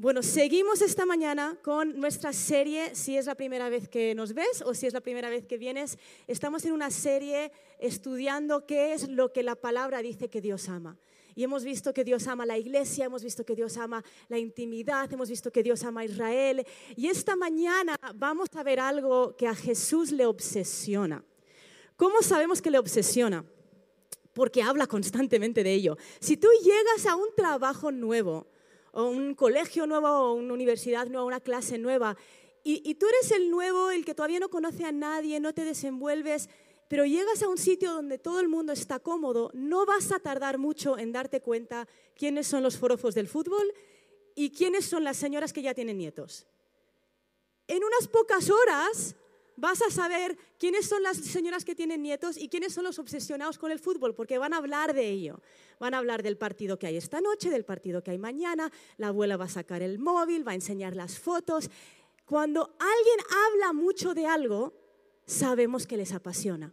Bueno, seguimos esta mañana con nuestra serie, si es la primera vez que nos ves o si es la primera vez que vienes, estamos en una serie estudiando qué es lo que la palabra dice que Dios ama. Y hemos visto que Dios ama la iglesia, hemos visto que Dios ama la intimidad, hemos visto que Dios ama a Israel. Y esta mañana vamos a ver algo que a Jesús le obsesiona. ¿Cómo sabemos que le obsesiona? Porque habla constantemente de ello. Si tú llegas a un trabajo nuevo, o un colegio nuevo, o una universidad nueva, una clase nueva, y, tú eres el nuevo, el que todavía no conoce a nadie, no te desenvuelves, pero llegas a un sitio donde todo el mundo está cómodo, no vas a tardar mucho en darte cuenta quiénes son los forofos del fútbol y quiénes son las señoras que ya tienen nietos. En unas pocas horas vas a saber quiénes son las señoras que tienen nietos y quiénes son los obsesionados con el fútbol, porque van a hablar de ello. Van a hablar del partido que hay esta noche, del partido que hay mañana, la abuela va a sacar el móvil, va a enseñar las fotos. Cuando alguien habla mucho de algo, sabemos que les apasiona.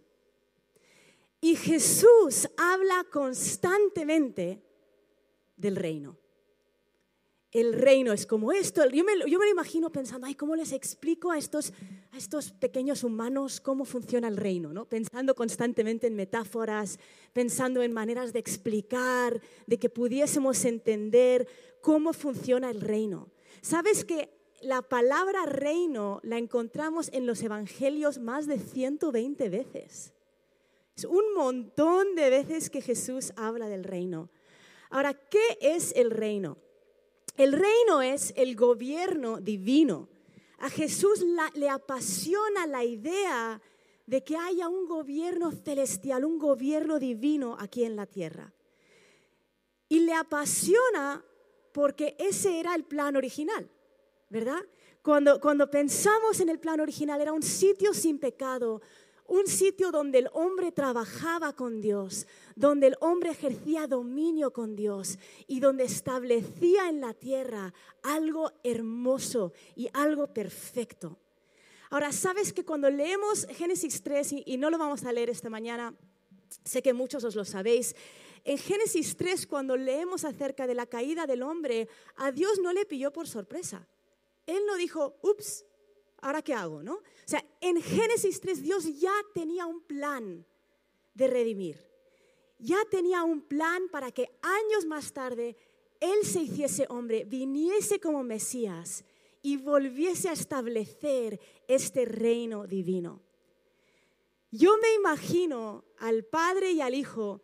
Y Jesús habla constantemente del reino el reino es como esto. Yo me, lo imagino pensando, ay, ¿cómo les explico a estos, a estos pequeños humanos cómo funciona el reino? ¿no? Pensando constantemente en metáforas, pensando en maneras de explicar, de que pudiésemos entender cómo funciona el reino. ¿Sabes que la palabra reino la encontramos en los evangelios más de 120 veces? Es un montón de veces que Jesús habla del reino. Ahora, ¿qué es el reino? El reino es el gobierno divino. A Jesús le apasiona la idea de que haya un gobierno celestial, un gobierno divino aquí en la tierra. Y le apasiona porque ese era el plan original, ¿verdad? Cuando, cuando pensamos en el plan original era un sitio sin pecado, un sitio donde el hombre trabajaba con Dios, donde el hombre ejercía dominio con Dios y donde establecía en la tierra algo hermoso y algo perfecto. Ahora, sabes que cuando leemos Génesis 3, y, no lo vamos a leer esta mañana, sé que muchos os lo sabéis, en Génesis 3, cuando leemos acerca de la caída del hombre, a Dios no le pilló por sorpresa. Él no dijo, ups, ¿ahora qué hago? ¿no? O sea, en Génesis 3 Dios ya tenía un plan de redimir. Ya tenía un plan para que años más tarde Él se hiciese hombre, viniese como Mesías y volviese a establecer este reino divino. Yo me imagino al Padre y al Hijo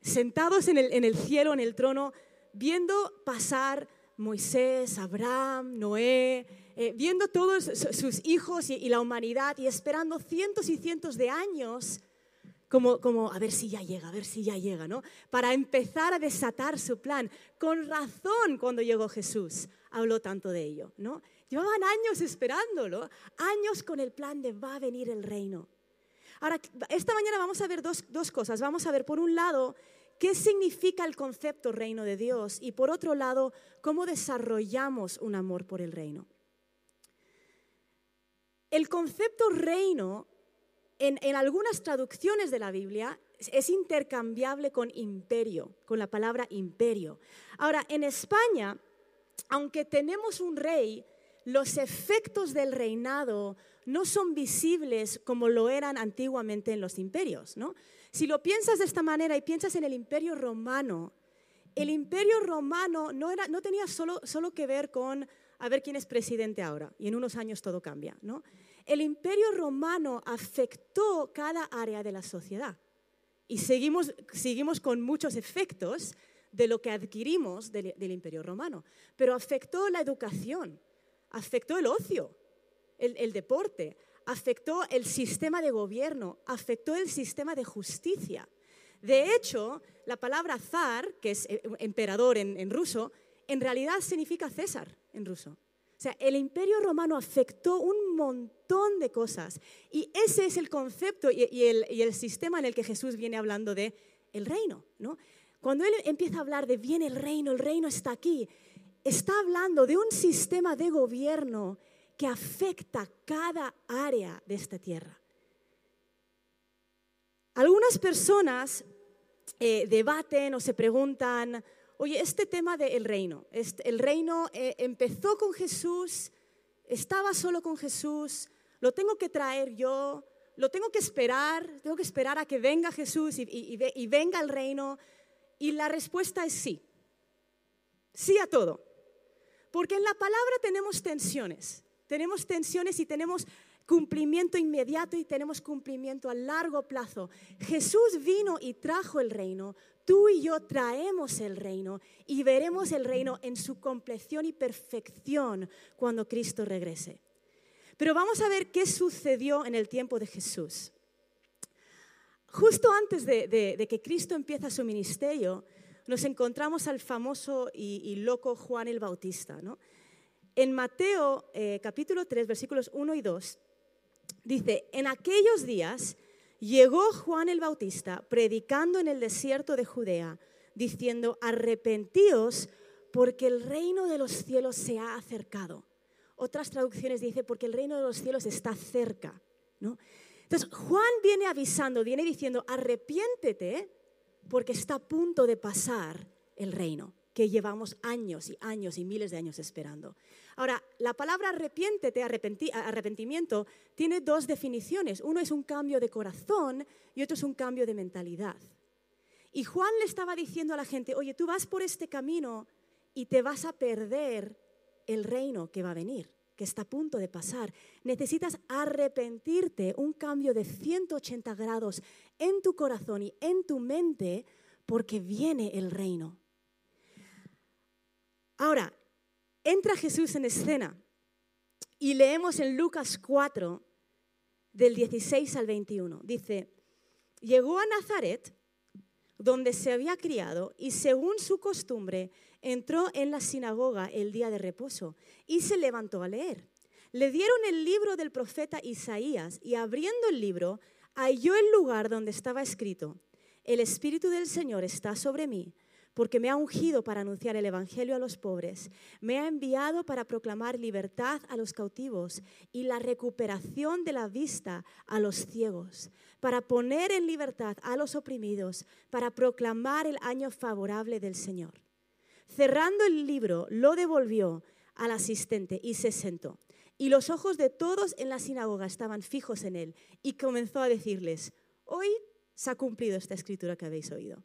sentados en el, en el cielo, en el trono, viendo pasar Moisés, Abraham, Noé, eh, viendo todos sus hijos y, la humanidad y esperando cientos y cientos de años como, como, a ver si ya llega, a ver si ya llega, ¿no? Para empezar a desatar su plan. Con razón cuando llegó Jesús habló tanto de ello, ¿no? Llevaban años esperándolo, años con el plan de va a venir el reino. Ahora, esta mañana vamos a ver dos, dos cosas. Vamos a ver, por un lado, qué significa el concepto reino de Dios y por otro lado, cómo desarrollamos un amor por el reino. El concepto reino en, algunas traducciones de la Biblia es intercambiable con imperio, con la palabra imperio. Ahora, en España, aunque tenemos un rey, los efectos del reinado no son visibles como lo eran antiguamente en los imperios. ¿no? Si lo piensas de esta manera y piensas en el imperio romano, el imperio romano no, no tenía solo, solo que ver con a ver quién es presidente ahora y en unos años todo cambia. ¿no? El imperio romano afectó cada área de la sociedad y seguimos, seguimos con muchos efectos de lo que adquirimos del, imperio romano, pero afectó la educación, afectó el ocio, el, el deporte, afectó el sistema de gobierno, afectó el sistema de justicia. De hecho, la palabra zar, que es eh, emperador en, en ruso, en realidad significa César en ruso. O sea, el imperio romano afectó un montón de cosas y ese es el concepto y, el, sistema en el que Jesús viene hablando de el reino. ¿no? Cuando él empieza a hablar de viene el reino, el reino está aquí, está hablando de un sistema de gobierno que afecta cada área de esta tierra. Algunas personas eh, debaten o se preguntan, oye, este tema del reino, este, el reino eh, empezó con Jesús, estaba solo con Jesús, lo tengo que traer yo, lo tengo que esperar, tengo que esperar a que venga Jesús y venga el reino. Y la respuesta es sí, sí a todo. Porque en la palabra tenemos tensiones, tenemos tensiones y tenemos cumplimiento inmediato y tenemos cumplimiento a largo plazo. Jesús vino y trajo el reino, tú y yo traemos el reino y veremos el reino en su compleción y perfección cuando Cristo regrese. Pero vamos a ver qué sucedió en el tiempo de Jesús. Justo antes de, que Cristo empieza su ministerio, nos encontramos al famoso y, loco Juan el Bautista. En Mateo eh, capítulo 3, versículos 1 y 2, dice, en aquellos días llegó Juan el Bautista predicando en el desierto de Judea, diciendo, arrepentíos porque el reino de los cielos se ha acercado. Otras traducciones dice, porque el reino de los cielos está cerca. ¿no? Entonces, Juan viene avisando, viene diciendo, arrepiéntete porque está a punto de pasar el reino que llevamos años y años y miles de años esperando. Ahora, la palabra arrepiéntete, arrepentimiento, tiene dos definiciones. Uno es un cambio de corazón y otro es un cambio de mentalidad. Y Juan le estaba diciendo a la gente, oye, tú vas por este camino y te vas a perder el reino que va a venir, que está a punto de pasar. Necesitas arrepentirte, un cambio de 180 grados en tu corazón y en tu mente, porque viene el reino. Ahora, entra Jesús en escena y leemos en Lucas 4, del 16 al 21. Dice, llegó a Nazaret, donde se había criado, y según su costumbre, entró en la sinagoga el día de reposo y se levantó a leer. Le dieron el libro del profeta Isaías y abriendo el libro, halló el lugar donde estaba escrito, el Espíritu del Señor está sobre mí porque me ha ungido para anunciar el Evangelio a los pobres, me ha enviado para proclamar libertad a los cautivos y la recuperación de la vista a los ciegos, para poner en libertad a los oprimidos, para proclamar el año favorable del Señor. Cerrando el libro, lo devolvió al asistente y se sentó. Y los ojos de todos en la sinagoga estaban fijos en él y comenzó a decirles, hoy se ha cumplido esta escritura que habéis oído.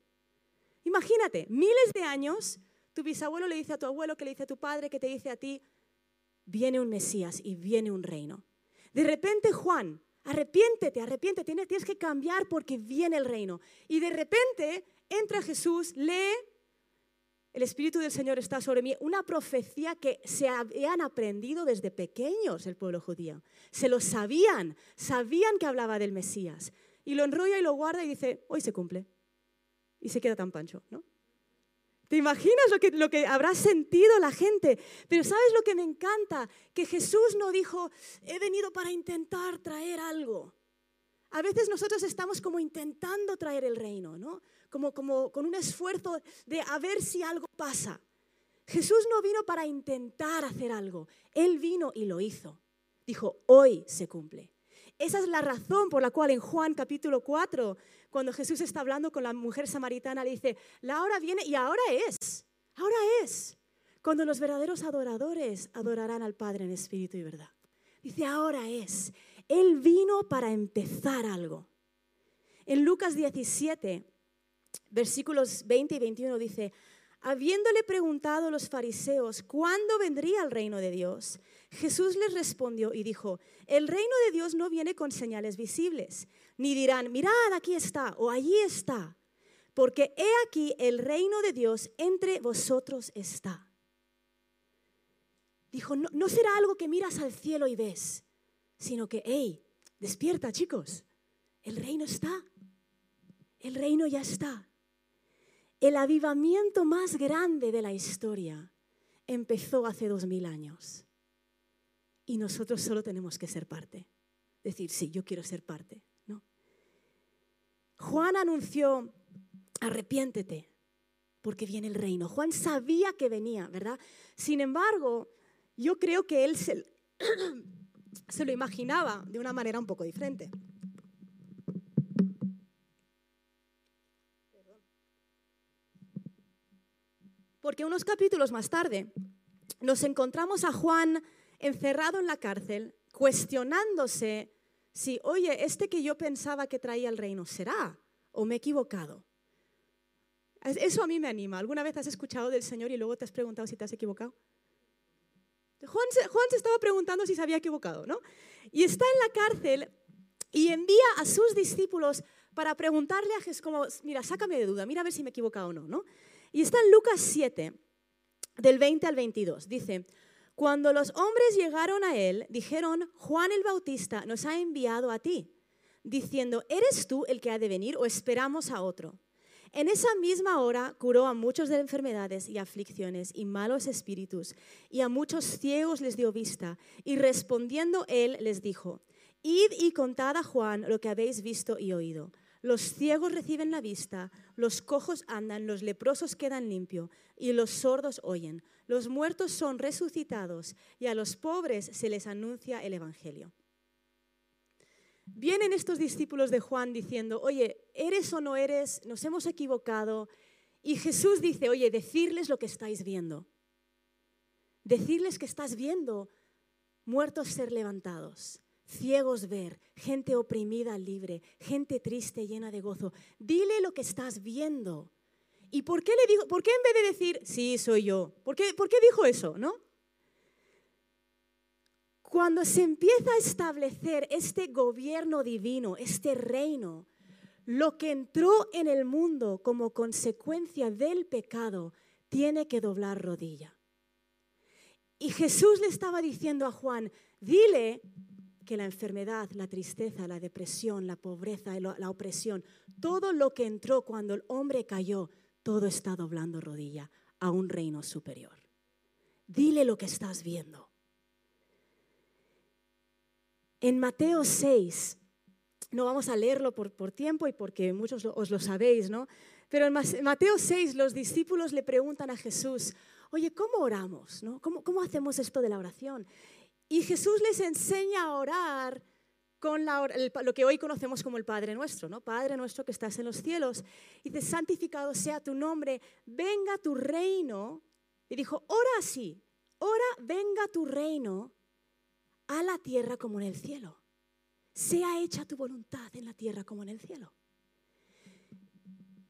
Imagínate, miles de años, tu bisabuelo le dice a tu abuelo, que le dice a tu padre, que te dice a ti, viene un Mesías y viene un reino. De repente Juan, arrepiéntete, arrepiéntete, tienes que cambiar porque viene el reino. Y de repente entra Jesús, lee, el Espíritu del Señor está sobre mí, una profecía que se habían aprendido desde pequeños el pueblo judío. Se lo sabían, sabían que hablaba del Mesías. Y lo enrolla y lo guarda y dice, hoy se cumple y se queda tan pancho, ¿no? ¿Te imaginas lo que, lo que habrá sentido la gente? Pero ¿sabes lo que me encanta? Que Jesús no dijo, he venido para intentar traer algo. A veces nosotros estamos como intentando traer el reino, ¿no? Como, como con un esfuerzo de a ver si algo pasa. Jesús no vino para intentar hacer algo, Él vino y lo hizo. Dijo, hoy se cumple. Esa es la razón por la cual en Juan capítulo 4 cuando Jesús está hablando con la mujer samaritana, le dice, la hora viene y ahora es, ahora es, cuando los verdaderos adoradores adorarán al Padre en espíritu y verdad. Dice, ahora es. Él vino para empezar algo. En Lucas 17, versículos 20 y 21 dice, habiéndole preguntado los fariseos cuándo vendría el reino de Dios, Jesús les respondió y dijo, el reino de Dios no viene con señales visibles, ni dirán, mirad, aquí está o allí está, porque he aquí el reino de Dios entre vosotros está. Dijo, no, será algo que miras al cielo y ves, sino que, hey, despierta chicos, el reino está, el reino ya está. El avivamiento más grande de la historia empezó hace dos mil años y nosotros solo tenemos que ser parte. Decir, sí, yo quiero ser parte. Juan anunció, arrepiéntete, porque viene el reino. Juan sabía que venía, ¿verdad? Sin embargo, yo creo que él se, se lo imaginaba de una manera un poco diferente. Porque unos capítulos más tarde nos encontramos a Juan encerrado en la cárcel, cuestionándose si, oye, este que yo pensaba que traía el reino será o me he equivocado. Eso a mí me anima. ¿Alguna vez has escuchado del Señor y luego te has preguntado si te has equivocado? Juan se, Juan se estaba preguntando si se había equivocado, ¿no? Y está en la cárcel y envía a sus discípulos para preguntarle a Jesús, como, mira, sácame de duda, mira a ver si me he equivocado o no, ¿no? Y está en Lucas 7, del 20 al 22. Dice, cuando los hombres llegaron a él, dijeron, Juan el Bautista nos ha enviado a ti, diciendo, ¿eres tú el que ha de venir o esperamos a otro? En esa misma hora curó a muchos de enfermedades y aflicciones y malos espíritus, y a muchos ciegos les dio vista. Y respondiendo él les dijo, Id y contad a Juan lo que habéis visto y oído. Los ciegos reciben la vista, los cojos andan, los leprosos quedan limpios y los sordos oyen. Los muertos son resucitados y a los pobres se les anuncia el Evangelio. Vienen estos discípulos de Juan diciendo, oye, ¿eres o no eres? Nos hemos equivocado. Y Jesús dice, oye, decirles lo que estáis viendo. Decirles que estás viendo muertos ser levantados, ciegos ver, gente oprimida libre, gente triste llena de gozo. Dile lo que estás viendo. ¿Y por qué le digo, por qué en vez de decir, sí, soy yo? ¿Por qué, por qué dijo eso, no? Cuando se empieza a establecer este gobierno divino, este reino, lo que entró en el mundo como consecuencia del pecado tiene que doblar rodilla. Y Jesús le estaba diciendo a Juan, dile que la enfermedad, la tristeza, la depresión, la pobreza, la opresión, todo lo que entró cuando el hombre cayó, todo está doblando rodilla a un reino superior. Dile lo que estás viendo. En Mateo 6, no vamos a leerlo por, tiempo y porque muchos os lo sabéis, ¿no? Pero en Mateo 6 los discípulos le preguntan a Jesús, oye, ¿cómo oramos? ¿no? ¿Cómo, ¿Cómo hacemos esto de la oración? Y Jesús les enseña a orar con lo que hoy conocemos como el Padre nuestro, ¿no? Padre nuestro que estás en los cielos. Y dice, santificado sea tu nombre, venga tu reino. Y dijo, ora así, ora venga tu reino a la tierra como en el cielo. Sea hecha tu voluntad en la tierra como en el cielo.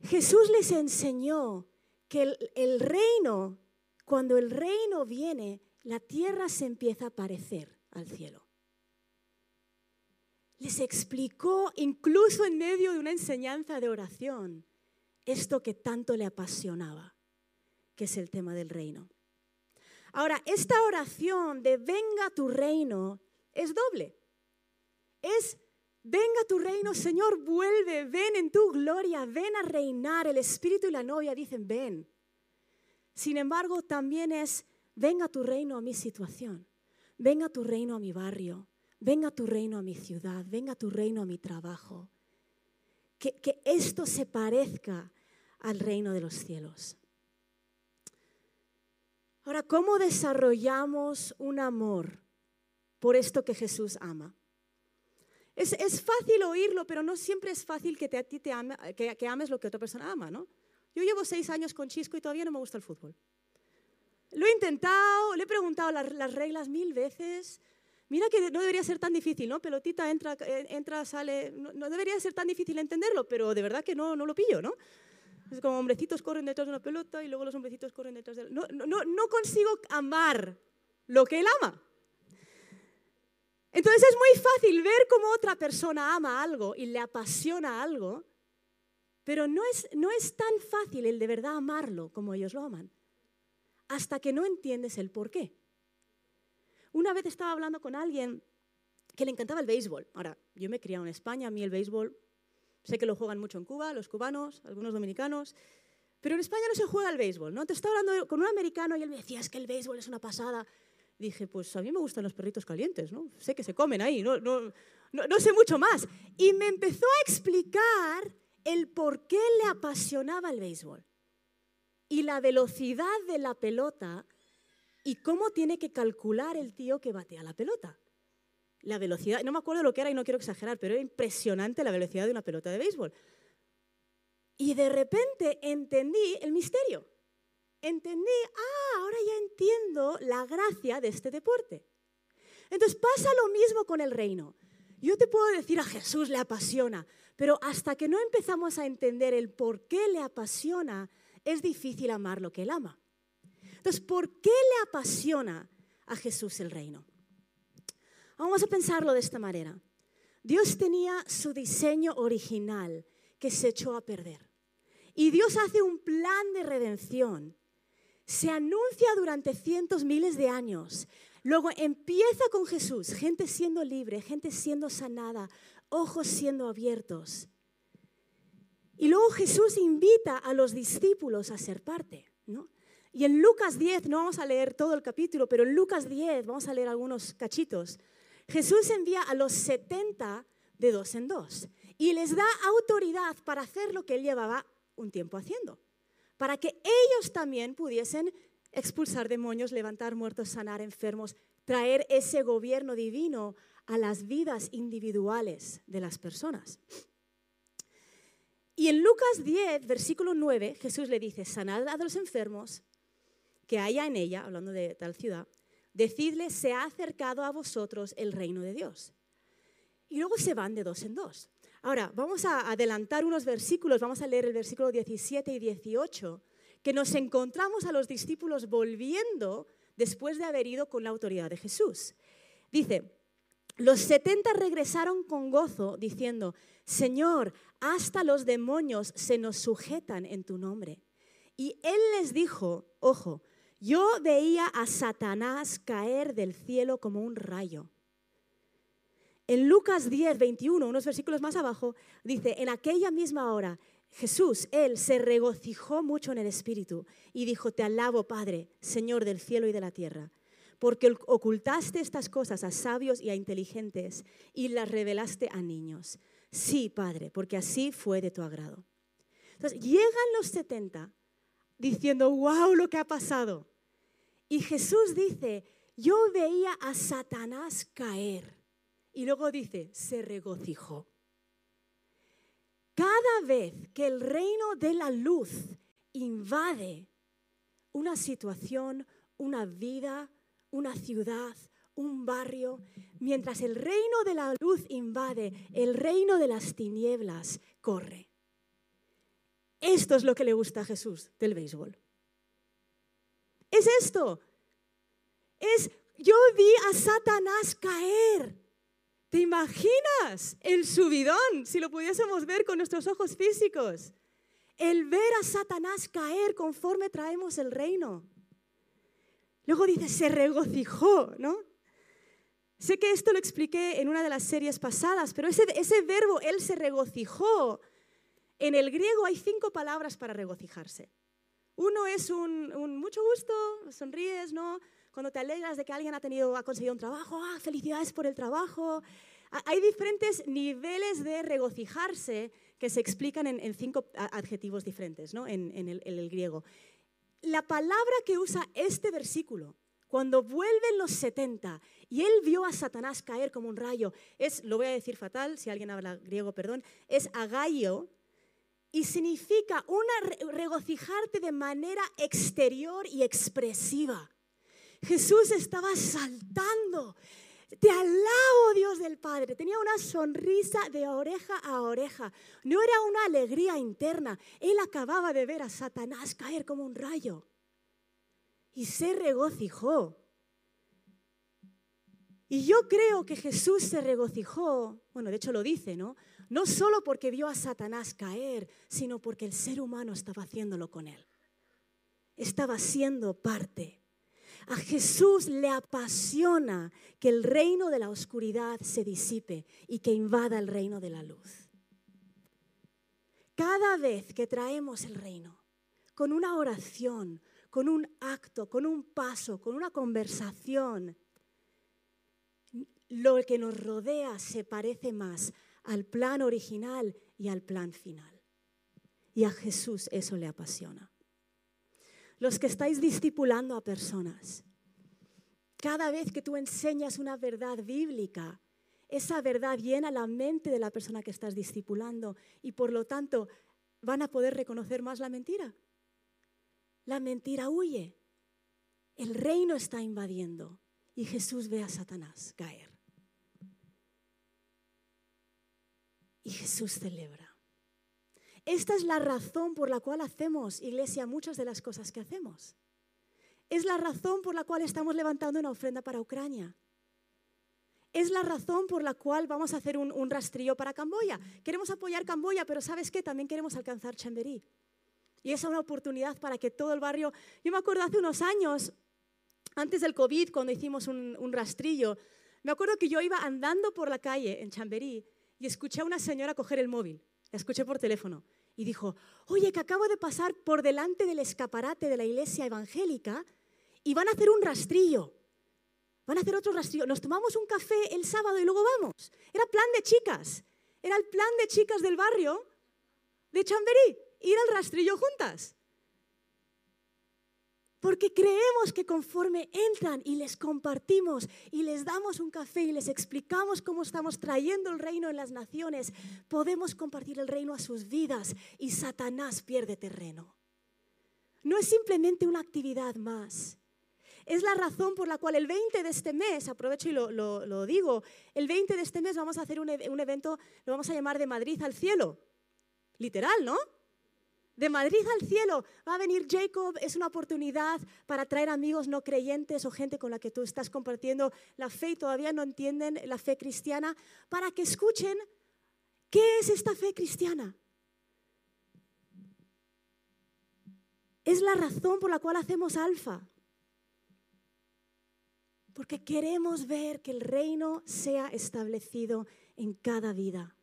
Jesús les enseñó que el, el reino, cuando el reino viene, la tierra se empieza a parecer al cielo. Les explicó, incluso en medio de una enseñanza de oración, esto que tanto le apasionaba, que es el tema del reino. Ahora, esta oración de venga tu reino es doble. Es venga tu reino, Señor, vuelve, ven en tu gloria, ven a reinar. El Espíritu y la novia dicen, ven. Sin embargo, también es venga tu reino a mi situación, venga tu reino a mi barrio, venga tu reino a mi ciudad, venga tu reino a mi trabajo. Que, que esto se parezca al reino de los cielos. Ahora, ¿cómo desarrollamos un amor por esto que Jesús ama? Es, fácil oírlo, pero no siempre es fácil que, te, a ti te que, ames lo que otra persona ama, ¿no? Yo llevo seis años con Chisco y todavía no me gusta el fútbol. Lo he intentado, le he preguntado las, reglas mil veces. Mira que no debería ser tan difícil, ¿no? Pelotita entra, eh, entra sale. No, debería ser tan difícil entenderlo, pero de verdad que no, no lo pillo, ¿no? Es como hombrecitos corren detrás de una pelota y luego los hombrecitos corren detrás de... No, no, no consigo amar lo que él ama. Entonces es muy fácil ver cómo otra persona ama algo y le apasiona algo, pero no es, no es tan fácil el de verdad amarlo como ellos lo aman, hasta que no entiendes el por qué. Una vez estaba hablando con alguien que le encantaba el béisbol. Ahora, yo me he en España, a mí el béisbol Sé que lo juegan mucho en Cuba, los cubanos, algunos dominicanos, pero en España no se juega el béisbol, ¿no? Te estaba hablando con un americano y él me decía, es que el béisbol es una pasada. Dije, pues a mí me gustan los perritos calientes, ¿no? Sé que se comen ahí, no, no, no, sé mucho más. Y me empezó a explicar el por qué le apasionaba el béisbol y la velocidad de la pelota y cómo tiene que calcular el tío que batea la pelota la velocidad, no me acuerdo lo que era y no quiero exagerar, pero era impresionante la velocidad de una pelota de béisbol. Y de repente entendí el misterio. entendí, ah, ahora ya entiendo la gracia de este deporte. Entonces pasa lo mismo con el reino. Yo te puedo decir a Jesús le apasiona, pero hasta que no empezamos a entender el por qué le apasiona, es difícil amar lo que él ama. Entonces, ¿por qué le apasiona a Jesús el reino? Vamos a pensarlo de esta manera. Dios tenía su diseño original que se echó a perder. Y Dios hace un plan de redención. Se anuncia durante cientos, miles de años. Luego empieza con Jesús, gente siendo libre, gente siendo sanada, ojos siendo abiertos. Y luego Jesús invita a los discípulos a ser parte. ¿no? Y en Lucas 10, no vamos a leer todo el capítulo, pero en Lucas 10 vamos a leer algunos cachitos. Jesús envía a los 70 de dos en dos y les da autoridad para hacer lo que él llevaba un tiempo haciendo, para que ellos también pudiesen expulsar demonios, levantar muertos, sanar enfermos, traer ese gobierno divino a las vidas individuales de las personas. Y en Lucas 10, versículo 9, Jesús le dice, sanad a los enfermos que haya en ella, hablando de tal ciudad, decidle, se ha acercado a vosotros el reino de Dios. Y luego se van de dos en dos. Ahora, vamos a adelantar unos versículos, vamos a leer el versículo 17 y 18, que nos encontramos a los discípulos volviendo después de haber ido con la autoridad de Jesús. Dice, los setenta regresaron con gozo diciendo, Señor, hasta los demonios se nos sujetan en tu nombre. Y él les dijo, ojo, yo veía a Satanás caer del cielo como un rayo. En Lucas 10, 21, unos versículos más abajo, dice, en aquella misma hora Jesús, Él se regocijó mucho en el Espíritu y dijo, te alabo Padre, Señor del cielo y de la tierra, porque ocultaste estas cosas a sabios y a inteligentes y las revelaste a niños. Sí, Padre, porque así fue de tu agrado. Entonces, llegan los 70 diciendo, wow, lo que ha pasado. Y Jesús dice, yo veía a Satanás caer. Y luego dice, se regocijó. Cada vez que el reino de la luz invade una situación, una vida, una ciudad, un barrio, mientras el reino de la luz invade, el reino de las tinieblas corre. Esto es lo que le gusta a Jesús del béisbol. Es esto. Es, yo vi a Satanás caer. ¿Te imaginas el subidón si lo pudiésemos ver con nuestros ojos físicos? El ver a Satanás caer conforme traemos el reino. Luego dice, se regocijó, ¿no? Sé que esto lo expliqué en una de las series pasadas, pero ese, ese verbo, él se regocijó, en el griego hay cinco palabras para regocijarse. Uno es un, mucho gusto, sonríes, ¿no? Cuando te alegras de que alguien ha, tenido, ha conseguido un trabajo, ah, felicidades por el trabajo. Hay diferentes niveles de regocijarse que se explican en, cinco adjetivos diferentes, ¿no? En, en el griego la palabra que usa este versículo, cuando vuelven los 70 y él vio a Satanás caer como un rayo, es, lo voy a decir fatal, si alguien habla griego, perdón, es agaio y significa una regocijarte de manera exterior y expresiva. Jesús estaba saltando, te alabo, Dios del Padre. Tenía una sonrisa de oreja a oreja. No era una alegría interna. Él acababa de ver a Satanás caer como un rayo. Y se regocijó. Y yo creo que Jesús se regocijó, bueno, de hecho lo dice, ¿no? No solo porque vio a Satanás caer, sino porque el ser humano estaba haciéndolo con él. Estaba siendo parte. A Jesús le apasiona que el reino de la oscuridad se disipe y que invada el reino de la luz. Cada vez que traemos el reino, con una oración, con un acto, con un paso, con una conversación, lo que nos rodea se parece más al plan original y al plan final. Y a Jesús eso le apasiona los que estáis discipulando a personas, cada vez que tú enseñas una verdad bíblica, esa verdad llena la mente de la persona que estás discipulando y por lo tanto van a poder reconocer más la mentira. la mentira huye. El reino está invadiendo y Jesús ve a Satanás caer. Y Jesús celebra. Esta es la razón por la cual hacemos, iglesia, muchas de las cosas que hacemos. Es la razón por la cual estamos levantando una ofrenda para Ucrania. Es la razón por la cual vamos a hacer un, rastrillo para Camboya. Queremos apoyar Camboya, pero ¿sabes qué? También queremos alcanzar Chamberí. Y es una oportunidad para que todo el barrio... Yo me acuerdo hace unos años, antes del COVID, cuando hicimos un, rastrillo, me acuerdo que yo iba andando por la calle en Chamberí y escuché a una señora coger el móvil. La escuché por teléfono y dijo, oye, que acabo de pasar por delante del escaparate de la iglesia evangélica y van a hacer un rastrillo. Van a hacer otro rastrillo. Nos tomamos un café el sábado y luego vamos. Era plan de chicas. Era el plan de chicas del barrio de Chamberí. Ir al rastrillo juntas. Porque creemos que conforme entran y les compartimos y les damos un café y les explicamos cómo estamos trayendo el reino en las naciones, podemos compartir el reino a sus vidas y Satanás pierde terreno. No es simplemente una actividad más. Es la razón por la cual el 20 de este mes, aprovecho y lo, digo, el 20 de este mes vamos a hacer un, un evento, lo vamos a llamar de Madrid al cielo. Literal, ¿no? De Madrid al cielo. Va a venir Jacob, es una oportunidad para traer amigos no creyentes o gente con la que tú estás compartiendo la fe y todavía no entienden la fe cristiana, para que escuchen qué es esta fe cristiana. Es la razón por la cual hacemos alfa. Porque queremos ver que el reino sea establecido en cada vida.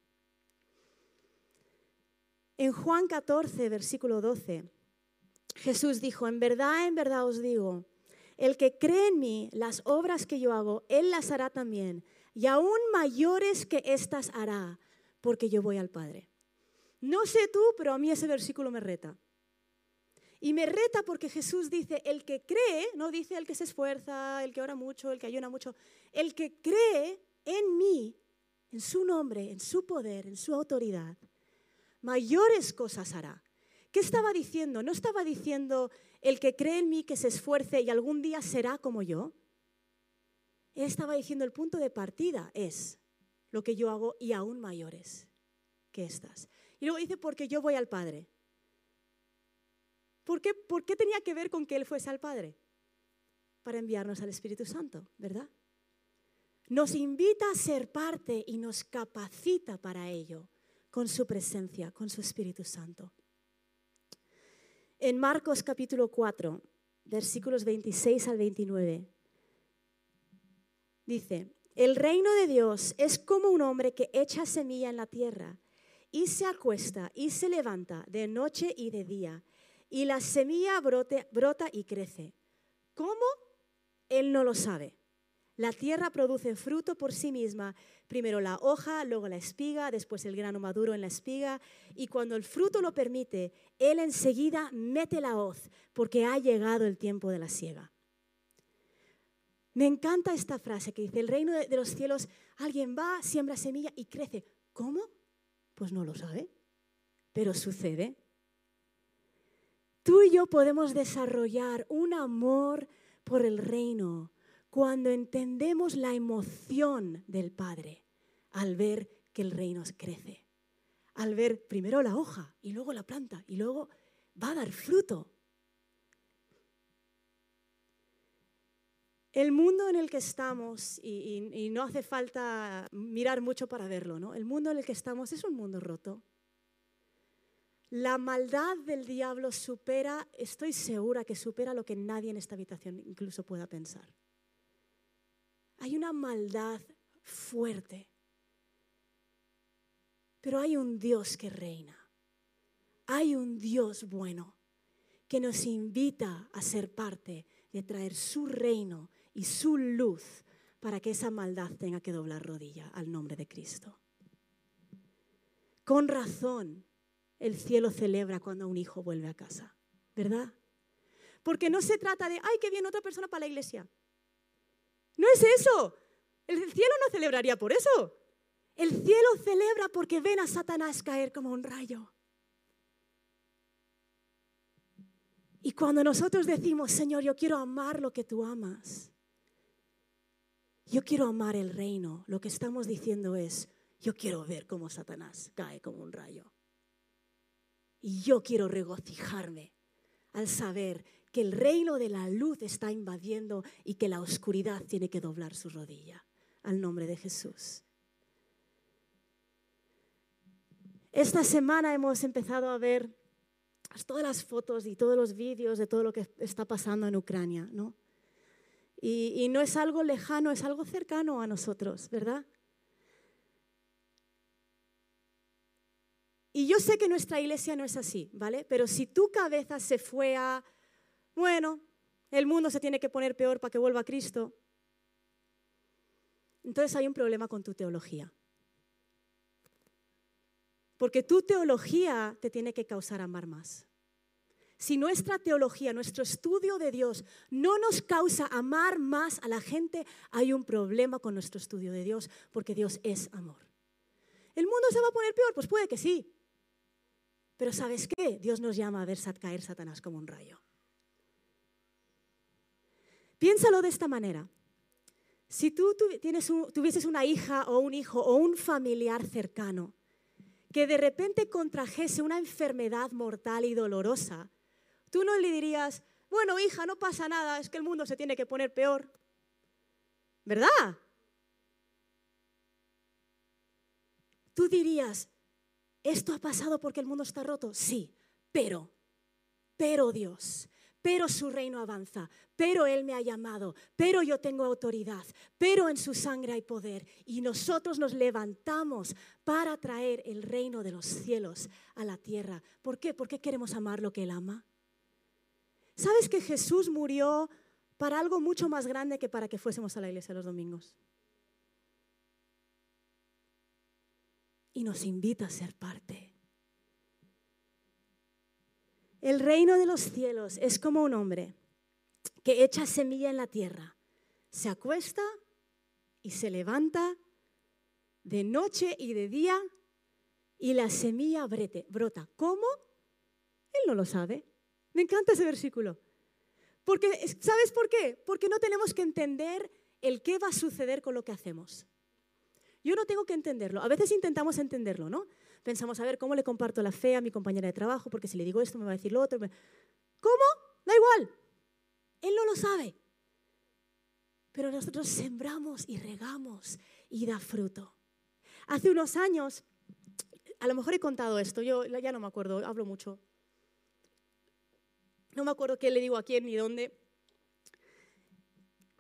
En Juan 14, versículo 12, Jesús dijo, en verdad, en verdad os digo, el que cree en mí, las obras que yo hago, él las hará también, y aún mayores que éstas hará, porque yo voy al Padre. No sé tú, pero a mí ese versículo me reta. Y me reta porque Jesús dice, el que cree, no dice el que se esfuerza, el que ora mucho, el que ayuna mucho, el que cree en mí, en su nombre, en su poder, en su autoridad, mayores cosas hará. ¿Qué estaba diciendo? No estaba diciendo el que cree en mí que se esfuerce y algún día será como yo. Él estaba diciendo el punto de partida es lo que yo hago y aún mayores que estas. Y luego dice, porque yo voy al Padre. ¿Por qué, ¿Por qué tenía que ver con que Él fuese al Padre? Para enviarnos al Espíritu Santo, ¿verdad? Nos invita a ser parte y nos capacita para ello con su presencia, con su Espíritu Santo. En Marcos capítulo 4, versículos 26 al 29, dice, el reino de Dios es como un hombre que echa semilla en la tierra y se acuesta y se levanta de noche y de día, y la semilla brota y crece. ¿Cómo? Él no lo sabe. La tierra produce fruto por sí misma, primero la hoja, luego la espiga, después el grano maduro en la espiga, y cuando el fruto lo permite, él enseguida mete la hoz, porque ha llegado el tiempo de la siega. Me encanta esta frase que dice, el reino de los cielos, alguien va, siembra semilla y crece. ¿Cómo? Pues no lo sabe, pero sucede. Tú y yo podemos desarrollar un amor por el reino cuando entendemos la emoción del Padre al ver que el reino crece, al ver primero la hoja y luego la planta y luego va a dar fruto. El mundo en el que estamos, y, no hace falta mirar mucho para verlo, ¿no? El mundo en el que estamos es un mundo roto. La maldad del diablo supera, estoy segura que supera lo que nadie en esta habitación incluso pueda pensar. Hay una maldad fuerte. Pero hay un Dios que reina. Hay un Dios bueno que nos invita a ser parte de traer su reino y su luz para que esa maldad tenga que doblar rodilla al nombre de Cristo. Con razón, el cielo celebra cuando un hijo vuelve a casa, ¿verdad? Porque no se trata de, ay, que viene otra persona para la iglesia. No es eso. El cielo no celebraría por eso. El cielo celebra porque ven a Satanás caer como un rayo. Y cuando nosotros decimos, Señor, yo quiero amar lo que tú amas, yo quiero amar el reino, lo que estamos diciendo es, yo quiero ver cómo Satanás cae como un rayo. Y yo quiero regocijarme al saber que el reino de la luz está invadiendo y que la oscuridad tiene que doblar su rodilla. Al nombre de Jesús. Esta semana hemos empezado a ver todas las fotos y todos los vídeos de todo lo que está pasando en Ucrania, ¿no? Y, no es algo lejano, es algo cercano a nosotros, ¿verdad? Y yo sé que nuestra iglesia no es así, ¿vale? Pero si tu cabeza se fue a, bueno, el mundo se tiene que poner peor para que vuelva a Cristo, entonces hay un problema con tu teología. Porque tu teología te tiene que causar amar más. Si nuestra teología, nuestro estudio de Dios no nos causa amar más a la gente, hay un problema con nuestro estudio de Dios, porque Dios es amor. ¿El mundo se va a poner peor? Pues puede que sí. Pero ¿sabes qué? Dios nos llama a ver caer Satanás como un rayo. Piénsalo de esta manera. Si tú tuvieses una hija o un hijo o un familiar cercano que de repente contrajese una enfermedad mortal y dolorosa, tú no le dirías, bueno, hija, no pasa nada, es que el mundo se tiene que poner peor. ¿Verdad? Tú dirías, ¿esto ha pasado porque el mundo está roto? Sí, pero, pero Dios, pero su reino avanza, pero Él me ha llamado, pero yo tengo autoridad, pero en su sangre hay poder. Y nosotros nos levantamos para traer el reino de los cielos a la tierra. ¿Por qué? Porque queremos amar lo que Él ama. ¿Sabes que Jesús murió para algo mucho más grande que para que fuésemos a la iglesia los domingos? Y nos invita a ser parte. El reino de los cielos es como un hombre que echa semilla en la tierra, se acuesta y se levanta de noche y de día y la semilla brota. ¿Cómo? Él no lo sabe. Me encanta ese versículo. Porque, ¿Sabes por qué? Porque no tenemos que entender el qué va a suceder con lo que hacemos. Yo no tengo que entenderlo. A veces intentamos entenderlo, ¿no? Pensamos, a ver, ¿cómo le comparto la fe a mi compañera de trabajo? Porque si le digo esto me va a decir lo otro. ¿Cómo? Da igual. Él no lo sabe. Pero nosotros sembramos y regamos y da fruto. Hace unos años, a lo mejor he contado esto, yo ya no me acuerdo, hablo mucho. No me acuerdo qué le digo a quién ni dónde.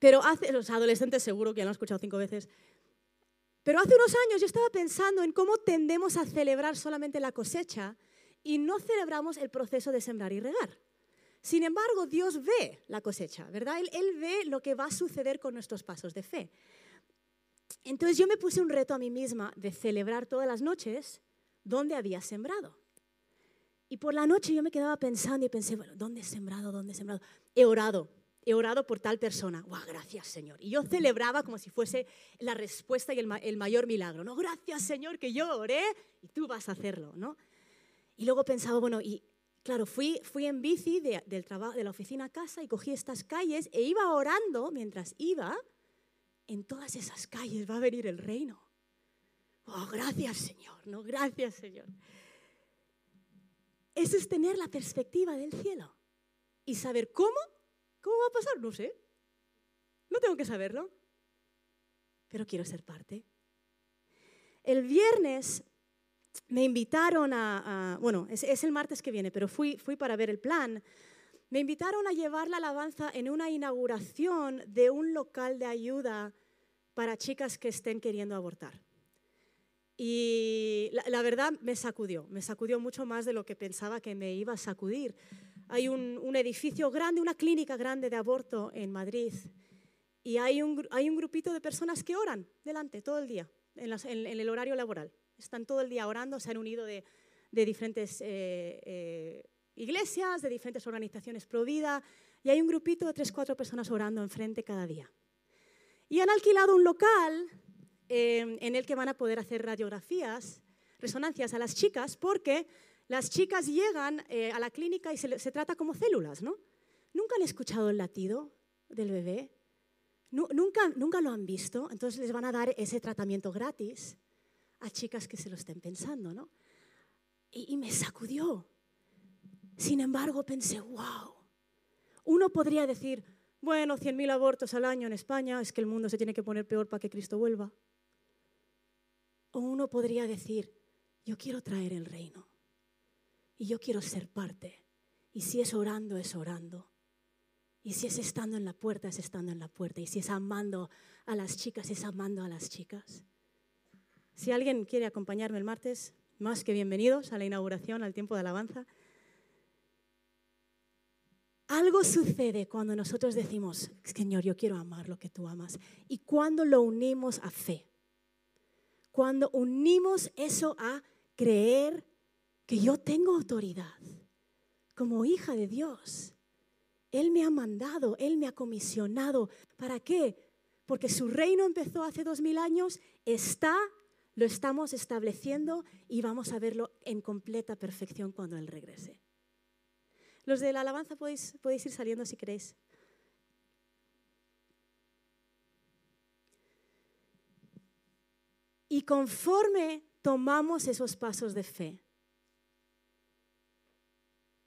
Pero hace, los adolescentes seguro que ya lo han escuchado cinco veces. Pero hace unos años yo estaba pensando en cómo tendemos a celebrar solamente la cosecha y no celebramos el proceso de sembrar y regar. Sin embargo, Dios ve la cosecha, ¿verdad? Él, ve lo que va a suceder con nuestros pasos de fe. Entonces yo me puse un reto a mí misma de celebrar todas las noches donde había sembrado. Y por la noche yo me quedaba pensando y pensé, ¿dónde he sembrado? ¿Dónde he sembrado? He orado, he orado por tal persona. ¡Guau, gracias, Señor! Y yo celebraba como si fuese la respuesta y el, mayor milagro. No, gracias, Señor, que yo oré y tú vas a hacerlo, ¿no? Y luego pensaba, bueno, y claro, fui, fui en bici de, del trabajo, de la oficina a casa y cogí estas calles e iba orando mientras iba. En todas esas calles va a venir el reino. ¡Oh, gracias, Señor! No, gracias, Señor. Eso es tener la perspectiva del cielo y saber cómo ¿Cómo va a pasar? No sé. No tengo que saberlo. Pero quiero ser parte. El viernes me invitaron a, bueno, es, el martes que viene, pero fui, para ver el plan. Me invitaron a llevar la alabanza en una inauguración de un local de ayuda para chicas que estén queriendo abortar. Y la, verdad me sacudió, me sacudió mucho más de lo que pensaba que me iba a sacudir, hay un, edificio grande, una clínica grande de aborto en Madrid y hay un, hay un grupito de personas que oran delante todo el día, en, el horario laboral. Están todo el día orando, se han unido de, diferentes eh, eh, iglesias, de diferentes organizaciones pro vida y hay un grupito de tres, cuatro personas orando enfrente cada día. Y han alquilado un local eh, en el que van a poder hacer radiografías, resonancias a las chicas porque las chicas llegan eh, a la clínica y se, se trata como células, ¿no? ¿Nunca han escuchado el latido del bebé? Nu- ¿Nunca, nunca lo han visto? Entonces les van a dar ese tratamiento gratis a chicas que se lo estén pensando, ¿no? Y, y me sacudió. Sin embargo, pensé, wow. Uno podría decir, bueno, 100.000 abortos al año en España, es que el mundo se tiene que poner peor para que Cristo vuelva. O uno podría decir, yo quiero traer el reino y yo quiero ser parte. Y si es orando, es orando. Y si es estando en la puerta, es estando en la puerta. Y si es amando a las chicas, es amando a las chicas. Si alguien quiere acompañarme el martes, más que bienvenidos a la inauguración, al tiempo de alabanza. Algo sucede cuando nosotros decimos, Señor, yo quiero amar lo que tú amas. Y cuando lo unimos a fe. Cuando unimos eso a creer que yo tengo autoridad como hija de Dios. Él me ha mandado, Él me ha comisionado. ¿Para qué? Porque su reino empezó hace dos mil años, está, lo estamos estableciendo y vamos a verlo en completa perfección cuando Él regrese. Los de la alabanza podéis, podéis ir saliendo si queréis. Y conforme tomamos esos pasos de fe,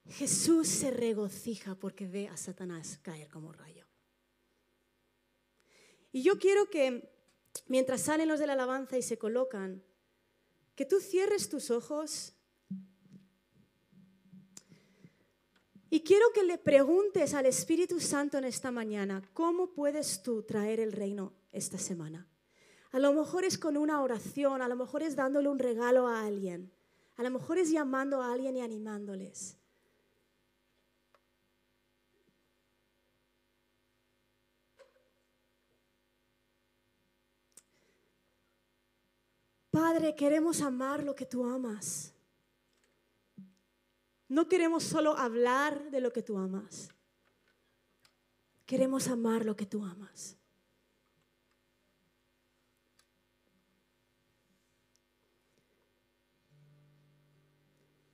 Jesús se regocija porque ve a Satanás caer como rayo. Y yo quiero que mientras salen los de la alabanza y se colocan, que tú cierres tus ojos y quiero que le preguntes al Espíritu Santo en esta mañana, ¿cómo puedes tú traer el reino esta semana? A lo mejor es con una oración, a lo mejor es dándole un regalo a alguien, a lo mejor es llamando a alguien y animándoles. Padre, queremos amar lo que tú amas. No queremos solo hablar de lo que tú amas. Queremos amar lo que tú amas.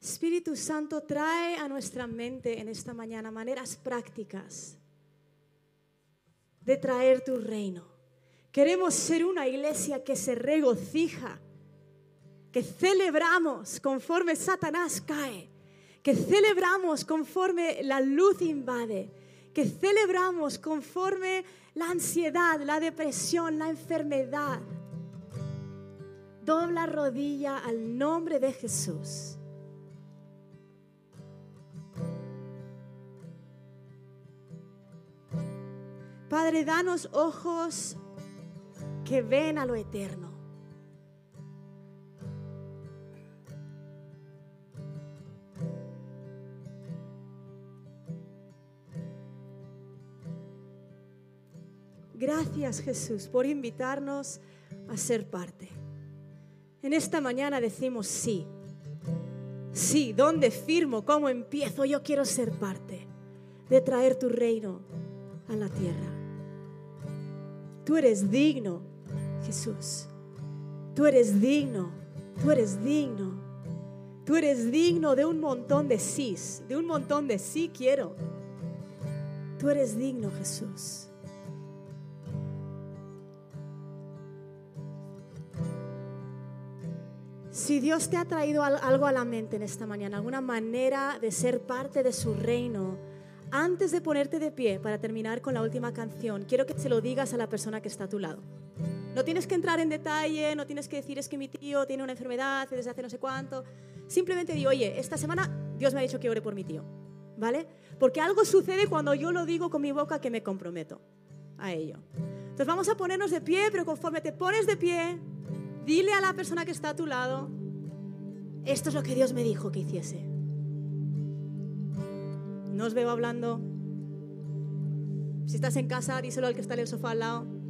Espíritu Santo, trae a nuestra mente en esta mañana maneras prácticas de traer tu reino. Queremos ser una iglesia que se regocija, que celebramos conforme Satanás cae, que celebramos conforme la luz invade, que celebramos conforme la ansiedad, la depresión, la enfermedad. Dobla rodilla al nombre de Jesús. Padre, danos ojos que ven a lo eterno. Gracias Jesús por invitarnos a ser parte. En esta mañana decimos sí. Sí, ¿dónde firmo? ¿Cómo empiezo? Yo quiero ser parte de traer tu reino a la tierra. Tú eres digno, Jesús. Tú eres digno, tú eres digno. Tú eres digno de un montón de sís, de un montón de sí quiero. Tú eres digno, Jesús. Si Dios te ha traído al- algo a la mente en esta mañana, alguna manera de ser parte de su reino, antes de ponerte de pie para terminar con la última canción, quiero que se lo digas a la persona que está a tu lado. No tienes que entrar en detalle, no tienes que decir es que mi tío tiene una enfermedad desde hace no sé cuánto. Simplemente di, oye, esta semana Dios me ha dicho que ore por mi tío, ¿vale? Porque algo sucede cuando yo lo digo con mi boca que me comprometo a ello. Entonces vamos a ponernos de pie, pero conforme te pones de pie, dile a la persona que está a tu lado, esto es lo que Dios me dijo que hiciese. No os veo hablando. Si estás en casa, díselo al que está en el sofá al lado.